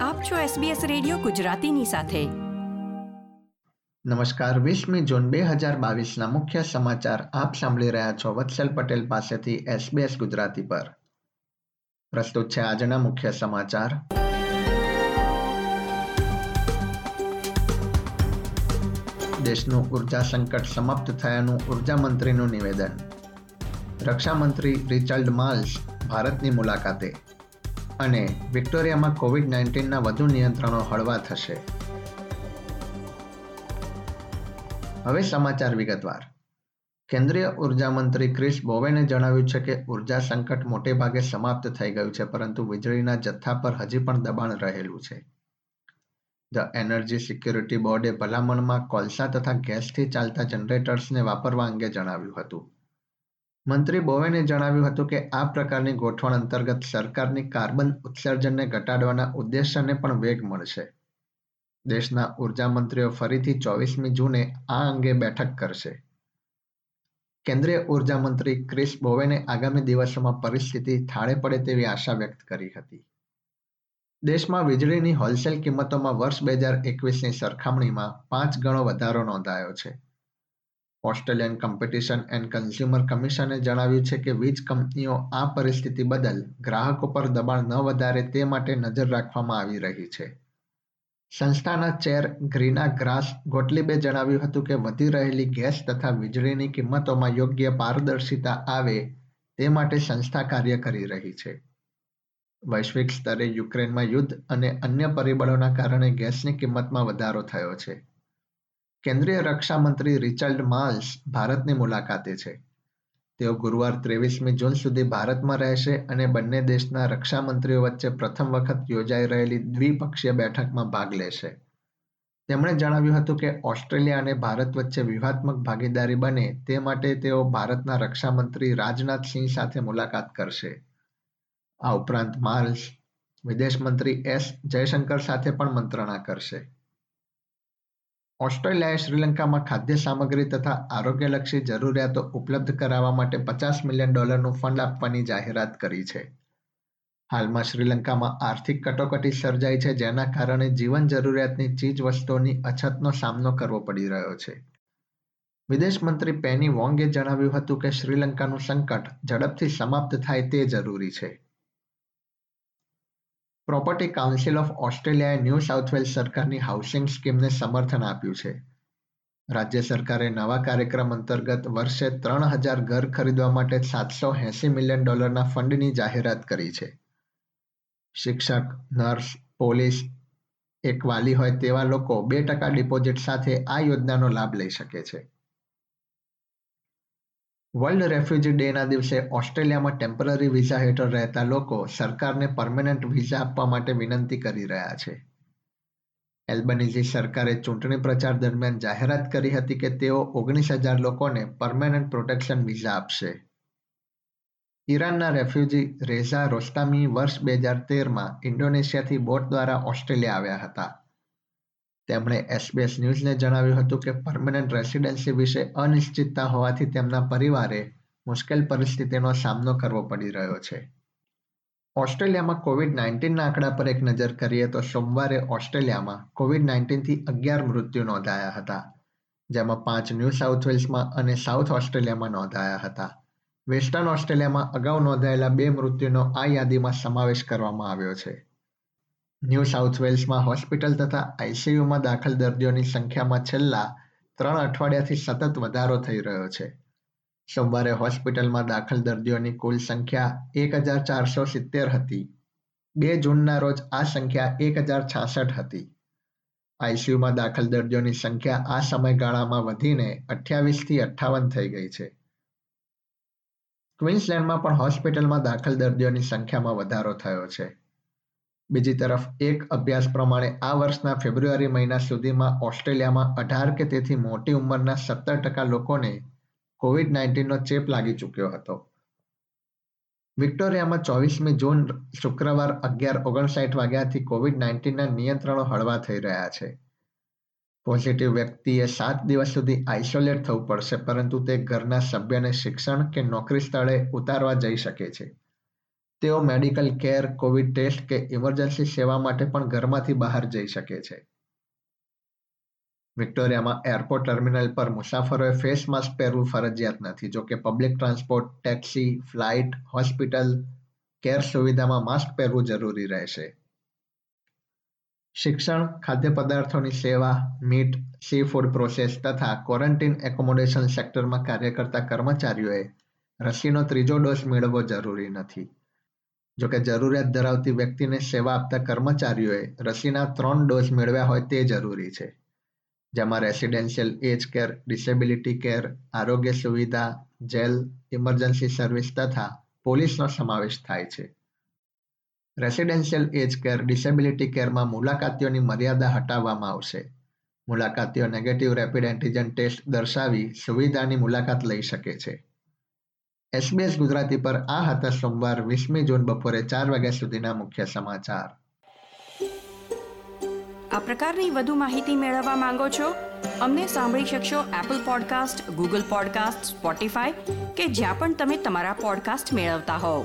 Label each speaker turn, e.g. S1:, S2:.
S1: આપ છો SBS radio ગુજરાતીની સાથે.
S2: નમસ્કાર વીસમી જૂન બે હજાર બાવીસના મુખ્ય સમાચાર આપ સાંભળી રહ્યા છો વત્સલ પટેલ પાસેથી SBS ગુજરાતી પર. પ્રસ્તુત છે આજના મુખ્ય સમાચાર. દેશનું ઊર્જા સંકટ સમાપ્ત થયાનું ઊર્જા મંત્રીનું નિવેદન. રક્ષા મંત્રી રિચર્ડ માલ્સ ભારતની મુલાકાતે. અને વિક્ટોરિયામાં કોવિડ નાઇન્ટીનના વધુ નિયંત્રણો હળવા થશે. હવે સમાચાર વિગતવાર. કેન્દ્રીય ઊર્જા મંત્રી ક્રિસ બોવેને જણાવ્યું છે કે ઊર્જા સંકટ મોટે ભાગે સમાપ્ત થઈ ગયું છે, પરંતુ વીજળીના જથ્થા પર હજી પણ દબાણ રહેલું છે. ધ એનર્જી સિક્યોરિટી બોર્ડે ભલામણમાં કોલસા તથા ગેસથી ચાલતા જનરેટર્સને વાપરવા અંગે જણાવ્યું હતું. મંત્રી બોવેને જણાવ્યું હતું કે આ પ્રકારની ગોઠવણ અંતર્ગત સરકારની કાર્બન ઉત્સર્જનને ઘટાડવાના ઉદ્દેશ્યને પણ વેગ મળશે. દેશના ઊર્જા મંત્રીઓ ફરીથી ચોવીસમી જૂને આ અંગે બેઠક કરશે. કેન્દ્રીય ઊર્જા મંત્રી ક્રિસ બોવેને આગામી દિવસોમાં પરિસ્થિતિ થાળે પડે તેવી આશા વ્યક્ત કરી હતી. દેશમાં વીજળીની હોલસેલ કિંમતોમાં વર્ષ બે હજાર એકવીસની સરખામણીમાં પાંચ ગણો વધારો નોંધાયો છે. ઓસ્ટ્રેલિયન કોમ્પિટિશન એન્ડ કન્ઝ્યુમર કમિશને જણાવ્યું છે કે વીજ કંપનીઓ આ પરિસ્થિતિ બદલ ગ્રાહકો પર દબાણ ન વધારે તે માટે નજર રાખવામાં આવી રહી છે. સંસ્થાના ચેર ગ્રીના ગ્રાસ ગોટલીબે જણાવ્યું હતું કે વધી રહેલી ગેસ તથા વીજળીની કિંમતોમાં યોગ્ય પારદર્શિતા આવે તે માટે સંસ્થા કાર્ય કરી રહી છે. વૈશ્વિક સ્તરે યુક્રેનમાં યુદ્ધ અને અન્ય પરિબળોના કારણે ગેસની કિંમતમાં વધારો થયો છે. કેન્દ્રીય રક્ષામંત્રી રિચર્ડ માલ્સ ભારતની મુલાકાતે છે. તેઓ ગુરુવાર ત્રેવીસમી જૂન સુધી ભારતમાં રહેશે અને બંને દેશના રક્ષામંત્રીઓ વચ્ચે પ્રથમ વખત યોજાઈ રહેલી દ્વિપક્ષીય બેઠકમાં ભાગ લેશે. તેમણે જણાવ્યું હતું કે ઓસ્ટ્રેલિયા અને ભારત વચ્ચે વ્યૂહાત્મક ભાગીદારી બને તે માટે તેઓ ભારતના રક્ષામંત્રી રાજનાથસિંહ રાજનાથ સિંહ સાથે મુલાકાત કરશે. આ ઉપરાંત માર્સ વિદેશ મંત્રી એસ જયશંકર સાથે પણ મંત્રણા કરશે. ઓસ્ટ્રેલિયાએ શ્રીલંકામાં ખાદ્ય સામગ્રી તથા આરોગ્યલક્ષી જરૂરિયાતો ઉપલબ્ધ કરાવવા માટે પચાસ મિલિયન ડોલરનું ફંડ આપવાની જાહેરાત કરી છે. હાલમાં શ્રીલંકામાં આર્થિક કટોકટી સર્જાઈ છે, જેના કારણે જીવન જરૂરિયાતની ચીજ વસ્તુઓની અછતનો સામનો કરવો પડી રહ્યો છે. વિદેશ મંત્રી પેની વોંગે જણાવ્યું હતું કે શ્રીલંકાનું સંકટ ઝડપથી સમાપ્ત થાય તે જરૂરી છે. પ્રોપર્ટી કાઉન્સિલ ઓફ ઓસ્ટ્રેલિયાએ ન્યૂ સાઉથ વેલ્સ સરકારની હાઉસિંગ સ્કીમને સમર્થન આપ્યું છે. રાજ્ય સરકારે નવા કાર્યક્રમ અંતર્ગત વર્ષે ત્રણ હજાર ઘર ખરીદવા માટે સાતસો એંસી મિલિયન ડોલરના ફંડની જાહેરાત કરી છે. શિક્ષક નર્સ પોલીસ એક વાલી હોય તેવા લોકો બે ટકા ડિપોઝિટ સાથે આ યોજનાનો લાભ લઈ શકે છે. વર્લ્ડ રેફ્યુજી ડેના દિવસે ઓસ્ટ્રેલિયામાં ટેમ્પરરી વિઝા હેઠળ રહેતા લોકો સરકારને પરમેનન્ટ વિઝા આપવા માટે વિનંતી કરી રહ્યા છે. એલ્બનીઝી સરકારે ચૂંટણી પ્રચાર દરમિયાન જાહેરાત કરી હતી કે તેઓ ઓગણીસ હજાર લોકોને પરમેનન્ટ પ્રોટેક્શન વિઝા આપશે. ઈરાનના રેફ્યુજી રેઝા રોસ્તામી વર્ષ બે હજાર તેરમાં ઇન્ડોનેશિયાથી બોટ દ્વારા ઓસ્ટ્રેલિયા આવ્યા હતા. તેમણે એસબીએસ ન્યૂઝને જણાવ્યું હતું કે પરમનન્ટ રેસિડેન્સી વિશે અનિશ્ચિતતા હોવાથી તેમના પરિવારે મુશ્કેલ પરિસ્થિતિનો સામનો કરવો પડી રહ્યો છે. ઓસ્ટ્રેલિયામાં કોવિડ નાઇન્ટીનના આંકડા પર એક નજર કરીએ તો સોમવારે ઓસ્ટ્રેલિયામાં કોવિડ નાઇન્ટીનથી અગિયાર મૃત્યુ નોંધાયા હતા, જેમાં પાંચ ન્યૂ સાઉથ વેલ્સમાં અને સાઉથ ઓસ્ટ્રેલિયામાં નોંધાયા હતા. વેસ્ટર્ન ઓસ્ટ્રેલિયામાં અગાઉ નોંધાયેલા બે મૃત્યુનો આ યાદીમાં સમાવેશ કરવામાં આવ્યો છે. ન્યૂ સાઉથ વેલ્સમાં હોસ્પિટલ તથા આઈસીયુમાં દાખલ દર્દીઓની સંખ્યામાં છેલ્લા ત્રણ અઠવાડિયાથી સતત વધારો થઈ રહ્યો છે. સોમવારે હોસ્પિટલમાં દાખલ દર્દીઓની કુલ સંખ્યા એક હજાર ચારસો સિત્તેર હતી. બે જૂનના રોજ આ સંખ્યા એક હજાર છાસઠ હતી. આઈસીયુમાં દાખલ દર્દીઓની સંખ્યા આ સમયગાળામાં વધીને અઠ્યાવીસથી અઠ્ઠાવન થઈ ગઈ છે. ક્વિન્સલેન્ડમાં પણ હોસ્પિટલમાં દાખલ દર્દીઓની સંખ્યામાં વધારો થયો છે. બીજી તરફ એક અભ્યાસ પ્રમાણે આ વર્ષના ફેબ્રુઆરી મહિના સુધીમાં ઓસ્ટ્રેલિયામાં અઢાર કે તેથી મોટી ઉંમરના સત્તર ટકા લોકોને કોવિડ નાઇન્ટીનનો ચેપ લાગી ચૂક્યો હતો. વિક્ટોરિયામાં ચોવીસમી જૂન શુક્રવાર અગિયાર ઓગણસાઠ વાગ્યાથી કોવિડ નાઇન્ટીનના નિયંત્રણો હળવા થઈ રહ્યા છે. પોઝિટિવ વ્યક્તિએ સાત દિવસ સુધી આઇસોલેટ થવું પડશે, પરંતુ તે ઘરના સભ્યને શિક્ષણ કે નોકરી સ્થળે ઉતારવા જઈ શકે છે. તેઓ મેડિકલ કેર, કોવિડ ટેસ્ટ કે ઇમરજન્સી સેવા માટે પણ ઘરમાંથી બહાર જઈ શકે છે. વિક્ટોરિયામાં એરપોર્ટ ટર્મિનલ પર મુસાફરોએ ફેસ માસ્ક પહેરવું ફરજિયાત નથી. જોકે public transport, taxi, flight, hospital, care સુવિધામાં માસ્ક પહેરવું જરૂરી રહેશે. શિક્ષણ, ખાદ્ય પદાર્થોની સેવા, મીટ, સી ફૂડ પ્રોસેસ તથા ક્વોરન્ટીન એકોમોડેશન સેક્ટરમાં કાર્ય કરતા કર્મચારીઓએ રસીનો ત્રીજો ડોઝ મેળવવો જરૂરી નથી. જોકે જરૂરિયાત ધરાવતી વ્યક્તિને સેવા આપતા કર્મચારીઓએ રસીના ત્રણ ડોઝ મેળવ્યા હોય તે જરૂરી છે. જેમાં residential age care, disability care, આરોગ્ય સુવિધા, જેલ, ઇમરજન્સી સર્વિસ તથા પોલીસનો સમાવેશ થાય છે. રેસિડેન્શિયલ એજ કેર, ડિસેબિલિટી કેરમાં મુલાકાતીઓની મર્યાદા હટાવવામાં આવશે. મુલાકાતીઓ નેગેટિવ, રેપિડ એન્ટીજન ટેસ્ટ દર્શાવી સુવિધાની મુલાકાત લઈ શકે છે. એસબીએસ ગુજરાતી પર આ હતા સોમવાર વીસમી જૂન બપોરે ચાર વાગ્યા સુધીના મુખ્ય સમાચાર.
S1: આ પ્રકારની વધુ માહિતી મેળવવા માંગો છો? અમને સાંભળી શકશો Apple podcast Google podcast Spotify કે જ્યાં પણ તમે તમારા પોડકાસ્ટ મેળવતા હોવ.